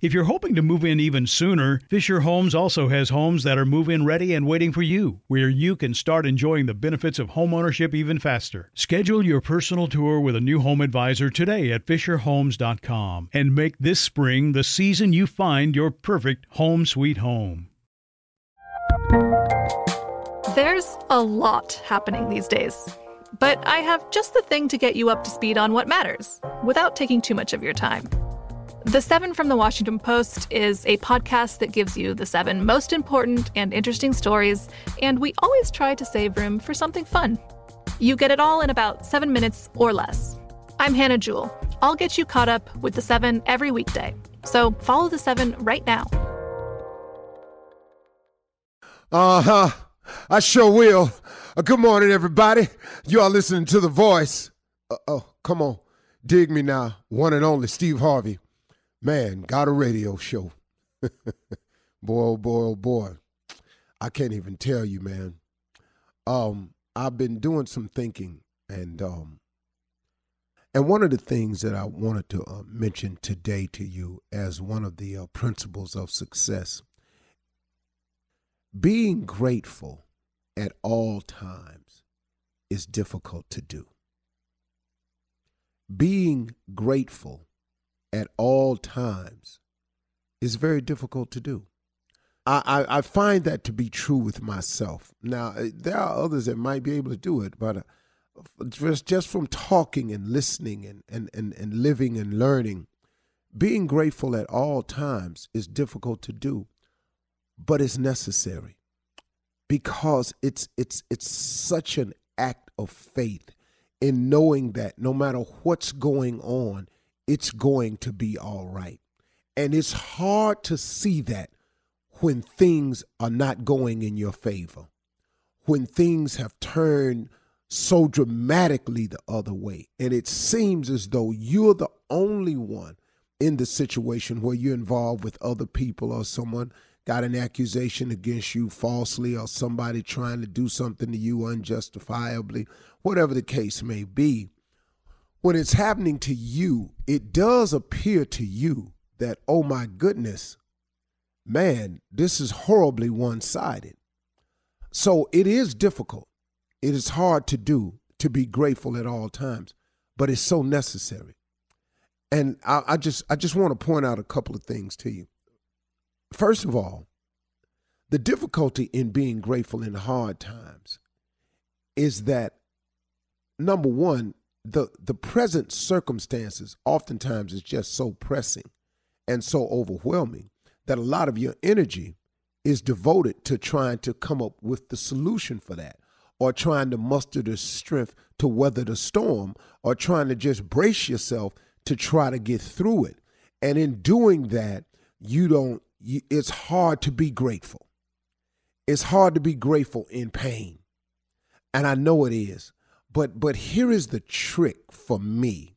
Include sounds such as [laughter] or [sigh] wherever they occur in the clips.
If you're hoping to move in even sooner, Fisher Homes also has homes that are move in ready and waiting for you, where you can start enjoying the benefits of homeownership even faster. Schedule your personal tour with a new home advisor today at FisherHomes.com and make this spring the season you find your perfect home sweet home. There's a lot happening these days, but I have just the thing to get you up to speed on what matters without taking too much of your time. The Seven from the Washington Post is a podcast that gives you the seven most important and interesting stories, and we always try to save room for something fun. You get it all in about seven minutes or less. I'm Hannah Jewell. I'll get you caught up with the seven every weekday. So follow the seven right now. Uh huh. I sure will. Uh, good morning, everybody. You are listening to The Voice. Uh, oh, come on. Dig me now. One and only Steve Harvey. Man, got a radio show. [laughs] boy, oh boy, oh boy. I can't even tell you, man. Um, I've been doing some thinking, and um, and one of the things that I wanted to uh, mention today to you as one of the uh, principles of success being grateful at all times is difficult to do. Being grateful at all times is very difficult to do. I, I, I, find that to be true with myself. Now, uh, there are others that might be able to do it, but uh, just, just from talking and listening and, and, and, and living and learning, being grateful at all times is difficult to do, but it's necessary because it's it's it's such an act of faith in knowing that no matter what's going on, it's going to be all right. And it's hard to see that when things are not going in your favor, when things have turned so dramatically the other way. And it seems as though you're the only one in the situation where you're involved with other people or someone got an accusation against you falsely or somebody trying to do something to you unjustifiably, whatever the case may be. When it's happening to you, it does appear to you that, oh my goodness, man, this is horribly one sided. So it is difficult it is hard to do to be grateful at all times, but it's so necessary. And I, I just I just want to point out a couple of things to you. First of all, the difficulty in being grateful in hard times is that number one, the the present circumstances oftentimes is just so pressing and so overwhelming that a lot of your energy is devoted to trying to come up with the solution for that or trying to muster the strength to weather the storm or trying to just brace yourself to try to get through it. And in doing that, you don't, you, it's hard to be grateful. It's hard to be grateful in pain. And I know it is. But but here is the trick for me.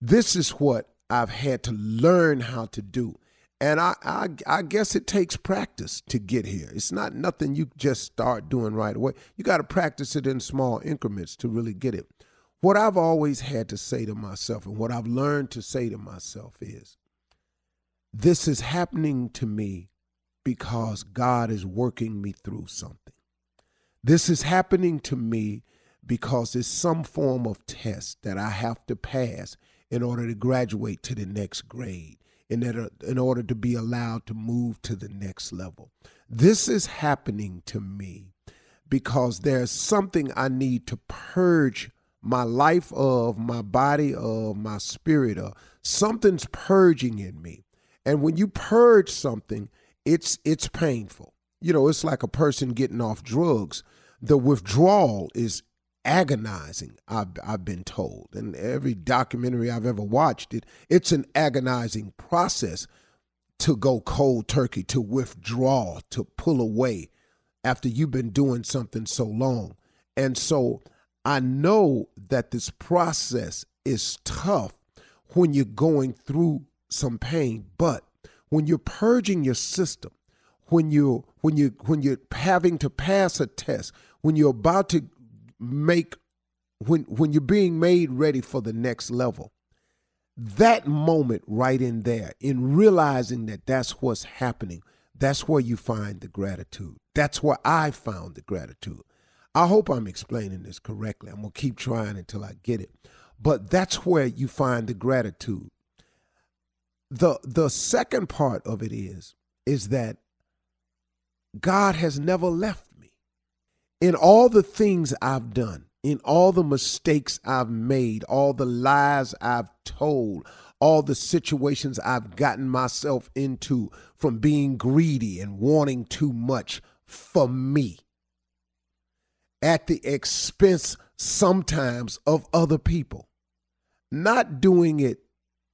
This is what I've had to learn how to do. And I, I, I guess it takes practice to get here. It's not nothing you just start doing right away. You got to practice it in small increments to really get it. What I've always had to say to myself and what I've learned to say to myself is this is happening to me because God is working me through something. This is happening to me because it's some form of test that I have to pass in order to graduate to the next grade in order, in order to be allowed to move to the next level. This is happening to me because there's something I need to purge my life of, my body of, my spirit of. Something's purging in me. And when you purge something, it's it's painful. You know, it's like a person getting off drugs. The withdrawal is agonizing I've, I've been told. And every documentary i've ever watched it it's an agonizing process to go cold turkey to withdraw to pull away after you've been doing something so long. And so i know that this process is tough when you're going through some pain but when you're purging your system when you when you when you're having to pass a test when you're about to make when when you're being made ready for the next level that moment right in there in realizing that that's what's happening that's where you find the gratitude. That's where i found the gratitude. I hope i'm explaining this correctly. I'm going to keep trying until i get it. But that's where you find the gratitude. The the second part of it is is that god has never left in all the things I've done, in all the mistakes I've made, all the lies I've told, all the situations I've gotten myself into from being greedy and wanting too much for me at the expense sometimes of other people. Not doing it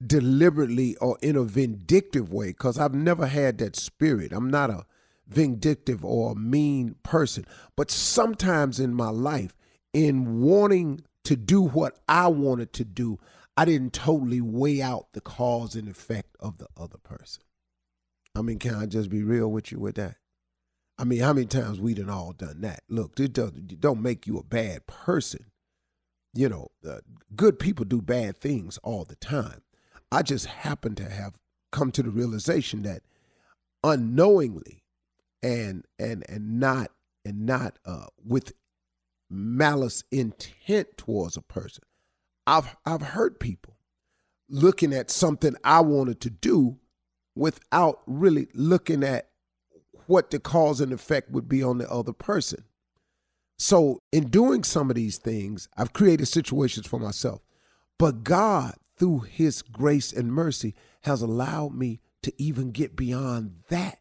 deliberately or in a vindictive way, because I've never had that spirit. I'm not a vindictive or a mean person. But sometimes in my life, in wanting to do what I wanted to do, I didn't totally weigh out the cause and effect of the other person. I mean, can I just be real with you with that? I mean, how many times we done all done that? Look, it doesn't, don't make you a bad person. You know, uh, good people do bad things all the time. I just happen to have come to the realization that unknowingly and and and not and not uh, with malice intent towards a person. I've I've hurt people looking at something I wanted to do without really looking at what the cause and effect would be on the other person. So, in doing some of these things, I've created situations for myself. But God, through His grace and mercy, has allowed me to even get beyond that.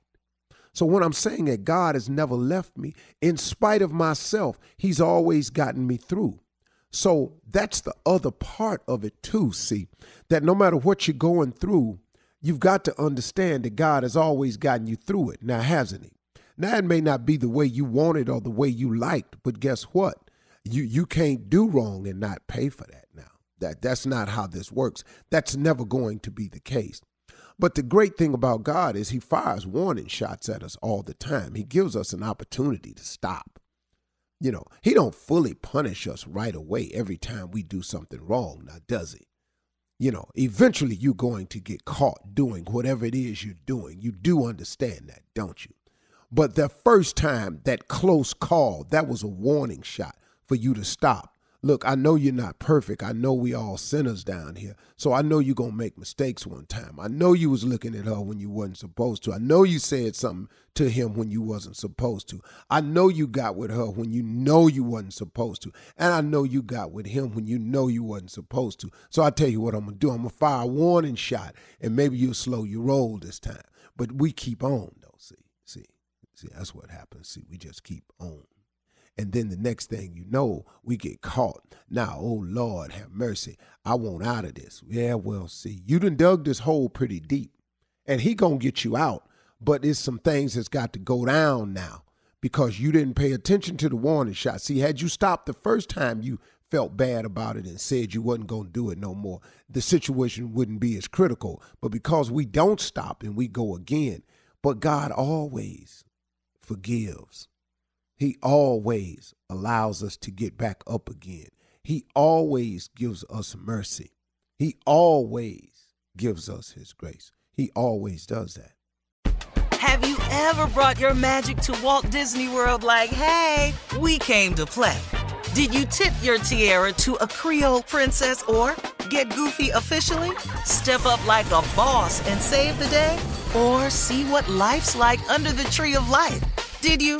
So when I'm saying that God has never left me, in spite of myself, He's always gotten me through. So that's the other part of it too, see, that no matter what you're going through, you've got to understand that God has always gotten you through it. Now, hasn't He? Now, it may not be the way you wanted or the way you liked, but guess what? You you can't do wrong and not pay for that now. That that's not how this works. That's never going to be the case. But the great thing about God is he fires warning shots at us all the time. He gives us an opportunity to stop. You know, he don't fully punish us right away every time we do something wrong, now does he? You know, eventually you're going to get caught doing whatever it is you're doing. You do understand that, don't you? But the first time, that close call, that was a warning shot for you to stop look, I know you're not perfect. I know we all sinners down here. So I know you're gonna make mistakes one time. I know you was looking at her when you wasn't supposed to. I know you said something to him when you wasn't supposed to. I know you got with her when you know you wasn't supposed to. And I know you got with him when you know you wasn't supposed to. So I tell you what I'm gonna do. I'm gonna fire a warning shot and maybe you'll slow your roll this time. But we keep on though, see, see. See, that's what happens. See, we just keep on. And then the next thing you know, we get caught. Now, oh Lord, have mercy. I want out of this. Yeah, well, see, you done dug this hole pretty deep. And he gonna get you out. But it's some things that's got to go down now because you didn't pay attention to the warning shot. See, had you stopped the first time you felt bad about it and said you wasn't going to do it no more, the situation wouldn't be as critical. But because we don't stop and we go again, but God always forgives. He always allows us to get back up again. He always gives us mercy. He always gives us his grace. He always does that. Have you ever brought your magic to Walt Disney World like, hey, we came to play? Did you tip your tiara to a Creole princess or get goofy officially? Step up like a boss and save the day? Or see what life's like under the tree of life? Did you?